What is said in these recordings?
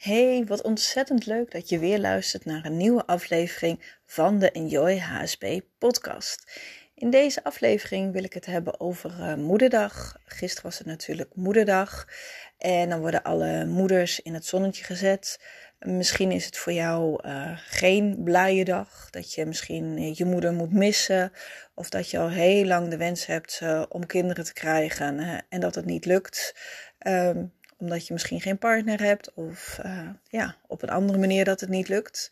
Hey, wat ontzettend leuk dat je weer luistert naar een nieuwe aflevering van de Enjoy HSP podcast. In deze aflevering wil ik het hebben over uh, Moederdag. Gisteren was het natuurlijk Moederdag. En dan worden alle moeders in het zonnetje gezet. Misschien is het voor jou uh, geen blije dag. Dat je misschien je moeder moet missen. Of dat je al heel lang de wens hebt om kinderen te krijgen en dat het niet lukt. Um, omdat je misschien geen partner hebt of uh, ja, op een andere manier dat het niet lukt.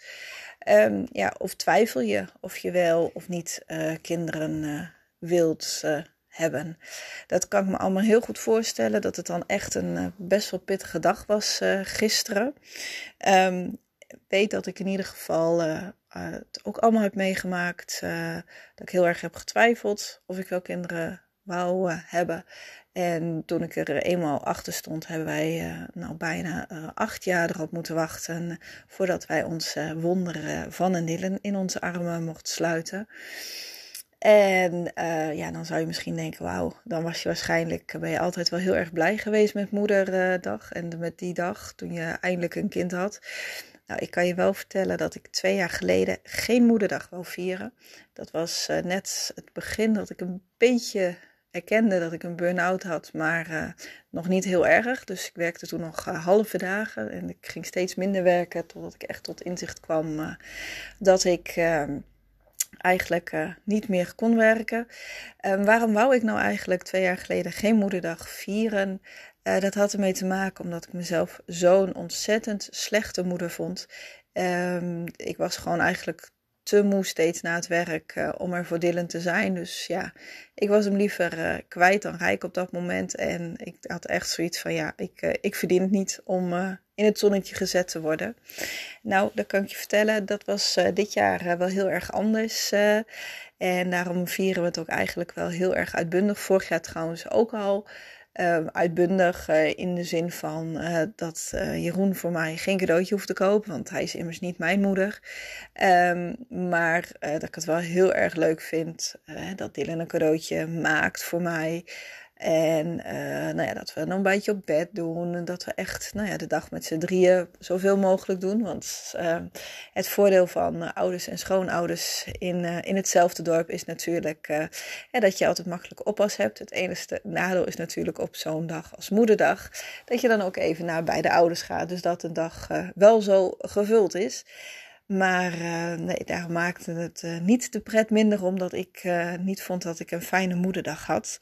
Um, ja, of twijfel je of je wel of niet uh, kinderen uh, wilt hebben. Dat kan ik me allemaal heel goed voorstellen, dat het dan echt een best wel pittige dag was gisteren. Um, weet dat ik in ieder geval het ook allemaal heb meegemaakt. dat ik heel erg heb getwijfeld of ik wel kinderen wou hebben. En toen ik er eenmaal achter stond, hebben wij uh, nou bijna uh, acht jaar erop moeten wachten voordat wij ons wonderen van een Dylan in onze armen mochten sluiten. En ja, dan zou je misschien denken, wauw, dan was je waarschijnlijk, ben je altijd wel heel erg blij geweest met moederdag en met die dag toen je eindelijk een kind had. Nou, ik kan je wel vertellen dat ik twee jaar geleden geen moederdag wou vieren. Dat was net het begin dat ik een beetje erkende dat ik een burn-out had, maar uh, nog niet heel erg. Dus ik werkte toen nog uh, halve dagen en ik ging steeds minder werken totdat ik echt tot inzicht kwam uh, dat ik ehm, eigenlijk niet meer kon werken. Ehm, waarom wou ik nou eigenlijk twee jaar geleden geen moederdag vieren? dat had ermee te maken omdat ik mezelf zo'n ontzettend slechte moeder vond. Um, ik was gewoon eigenlijk te moe steeds na het werk uh, om er voor te zijn. Dus ja, ik was hem liever uh, kwijt dan rijk op dat moment. En ik had echt zoiets van, ja, ik, uh, ik verdien het niet om in het zonnetje gezet te worden. Nou, dat kan ik je vertellen, dat was dit jaar wel heel erg anders. en daarom vieren we het ook eigenlijk wel heel erg uitbundig. Vorig jaar trouwens ook al. Uh, uitbundig uh, in de zin van uh, dat Jeroen voor mij geen cadeautje hoeft te kopen, want hij is immers niet mijn moeder. Um, maar dat ik het wel heel erg leuk vind dat Dylan een cadeautje maakt voor mij. En uh, nou ja, dat we een beetje op bed doen. En dat we echt nou ja, de dag met z'n drieën zoveel mogelijk doen. Want uh, het voordeel van uh, ouders en schoonouders in, in hetzelfde dorp is natuurlijk dat je altijd makkelijk oppas hebt. Het enige nadeel is natuurlijk op zo'n dag als moederdag. Dat je dan ook even naar beide ouders gaat. Dus dat een dag wel zo gevuld is. Maar uh, nee, daar maakte het uh, niet de pret minder omdat ik uh, niet vond dat ik een fijne moederdag had.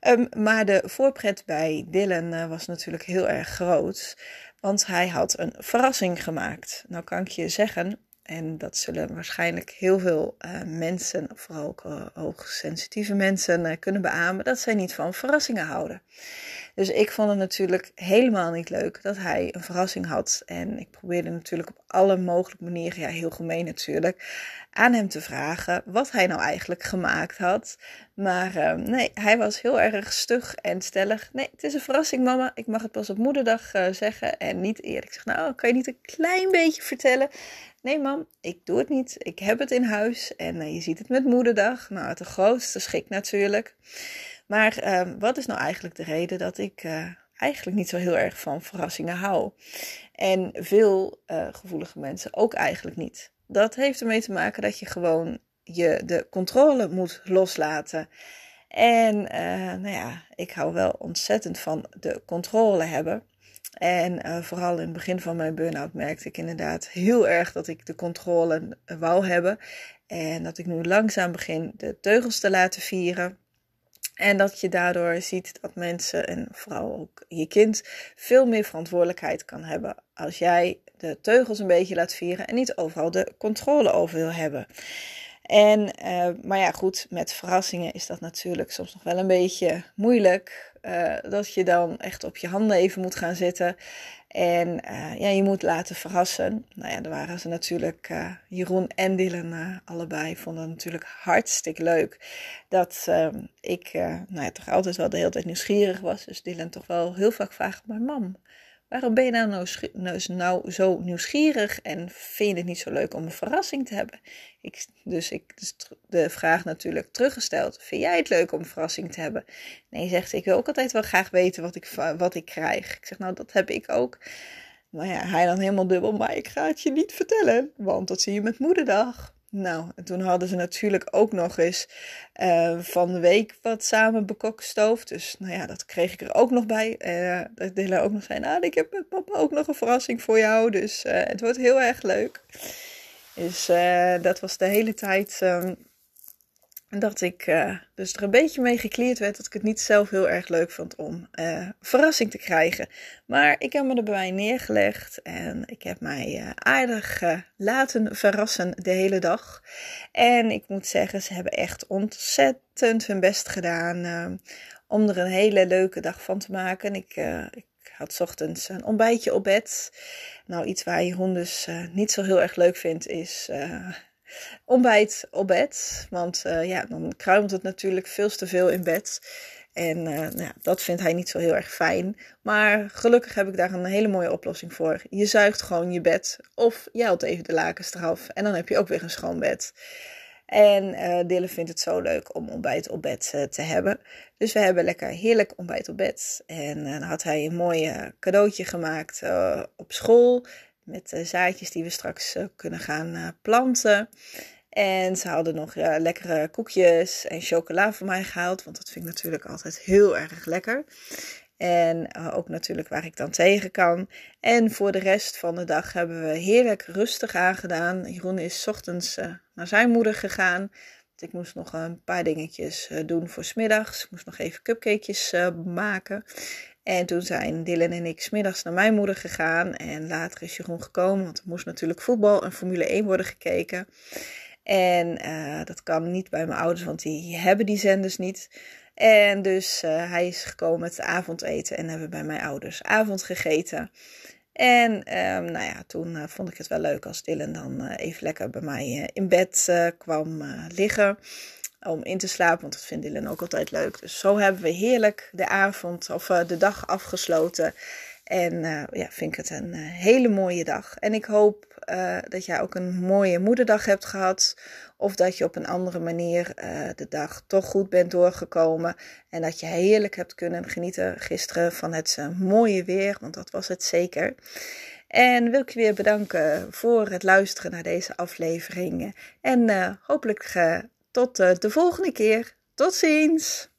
Um, maar de voorpret bij Dylan was natuurlijk heel erg groot. Want hij had een verrassing gemaakt. Nou kan ik je zeggen, en dat zullen waarschijnlijk heel veel mensen, vooral ook hoogsensitieve mensen, kunnen beamen, dat zij niet van verrassingen houden. Dus ik vond het natuurlijk helemaal niet leuk dat hij een verrassing had. En ik probeerde natuurlijk op alle mogelijke manieren, ja, heel gemeen natuurlijk, aan hem te vragen wat hij nou eigenlijk gemaakt had. Maar uh, nee, hij was heel erg stug en stellig. Nee, het is een verrassing, mama. Ik mag het pas op moederdag uh, zeggen en niet eerlijk. Ik zeg, nou, kan je niet een klein beetje vertellen? Nee, mam, ik doe het niet. Ik heb het in huis en uh, je ziet het met moederdag. Nou, het de grootste schik natuurlijk. Maar uh, wat is nou eigenlijk de reden dat ik uh, eigenlijk niet zo heel erg van verrassingen hou? En veel uh, gevoelige mensen ook eigenlijk niet. Dat heeft ermee te maken dat je gewoon je de controle moet loslaten. En eh, nou ja, ik hou wel ontzettend van de controle hebben. En vooral in het begin van mijn burn-out merkte ik inderdaad heel erg dat ik de controle wou hebben. En dat ik nu langzaam begin de teugels te laten vieren. En dat je daardoor ziet dat mensen en vooral ook je kind veel meer verantwoordelijkheid kan hebben als jij de teugels een beetje laat vieren en niet overal de controle over wil hebben. En, uh, maar ja, goed, met verrassingen is dat natuurlijk soms nog wel een beetje moeilijk. Uh, dat je dan echt op je handen even moet gaan zitten. En uh, ja, je moet laten verrassen. Nou ja, daar waren ze natuurlijk, Jeroen en Dylan allebei, vonden het natuurlijk hartstikke leuk. Dat ik nou ja, toch altijd wel de hele tijd nieuwsgierig was. Dus Dylan toch wel heel vaak vraagt, maar mam, Waarom ben je nou, nou, nou, zo nieuwsgierig en vind je het niet zo leuk om een verrassing te hebben? Ik, dus ik dus de vraag natuurlijk teruggesteld. Vind jij het leuk om een verrassing te hebben? Nee, zegt ik wil ook altijd wel graag weten wat ik, wat ik krijg. Ik zeg nou, dat heb ik ook. Nou ja, hij dan helemaal dubbel, maar ik ga het je niet vertellen, want dat zie je met moederdag. Nou, en toen hadden ze natuurlijk ook nog eens uh, van de week wat samen bekokstoofd. Dus nou ja, dat kreeg ik er ook nog bij. Uh, dat Dylan ook nog zei, nou, ik heb met papa ook nog een verrassing voor jou. Dus uh, het wordt heel erg leuk. Dus dat was de hele tijd um, dat ik uh, dus er een beetje mee gekleerd werd dat ik het niet zelf heel erg leuk vond om uh, verrassing te krijgen. Maar ik heb me erbij neergelegd en ik heb mij uh, aardig laten verrassen de hele dag. En ik moet zeggen, ze hebben echt ontzettend hun best gedaan om er een hele leuke dag van te maken. Ik, ik had ochtends een ontbijtje op bed. Nou, iets waar je hond dus niet zo heel erg leuk vindt is ontbijt op bed. Want uh, ja, dan kruimelt het natuurlijk veel te veel in bed. En uh, nou dat vindt hij niet zo heel erg fijn. Maar gelukkig heb ik daar een hele mooie oplossing voor. Je zuigt gewoon je bed of je haalt even de lakens eraf. En dan heb je ook weer een schoon bed. En uh, Dille vindt het zo leuk om ontbijt op bed te hebben. Dus we hebben lekker heerlijk ontbijt op bed. En dan had hij een mooi cadeautje gemaakt op school. Met uh, zaadjes die we straks uh, kunnen gaan uh, planten. En ze hadden nog lekkere koekjes en chocola voor mij gehaald. Want dat vind ik natuurlijk altijd heel erg lekker. En ook natuurlijk waar ik dan tegen kan. En voor de rest van de dag hebben we heerlijk rustig aangedaan. Jeroen is ochtends naar zijn moeder gegaan. Ik moest nog een paar dingetjes doen voor smiddags. Ik moest nog even cupcakejes maken. En toen zijn Dylan en ik smiddags naar mijn moeder gegaan. En later is Jeroen gekomen, want er moest natuurlijk voetbal en Formule 1 worden gekeken. En uh, dat kan niet bij mijn ouders, want die hebben die zenders niet. En dus uh, hij is gekomen met avondeten en hebben bij mijn ouders avond gegeten. En um, nou ja, toen uh, vond ik het wel leuk als Dylan dan even lekker bij mij in bed kwam liggen om in te slapen, want dat vindt Dylan ook altijd leuk. Dus zo hebben we heerlijk de avond of uh, de dag afgesloten. En uh, ja, vind ik het een uh, hele mooie dag. En ik hoop dat jij ook een mooie moederdag hebt gehad. Of dat je op een andere manier de dag toch goed bent doorgekomen. En dat je heerlijk hebt kunnen genieten gisteren van het mooie weer. Want dat was het zeker. En wil ik je weer bedanken voor het luisteren naar deze aflevering. En hopelijk tot eh, de volgende keer. Tot ziens!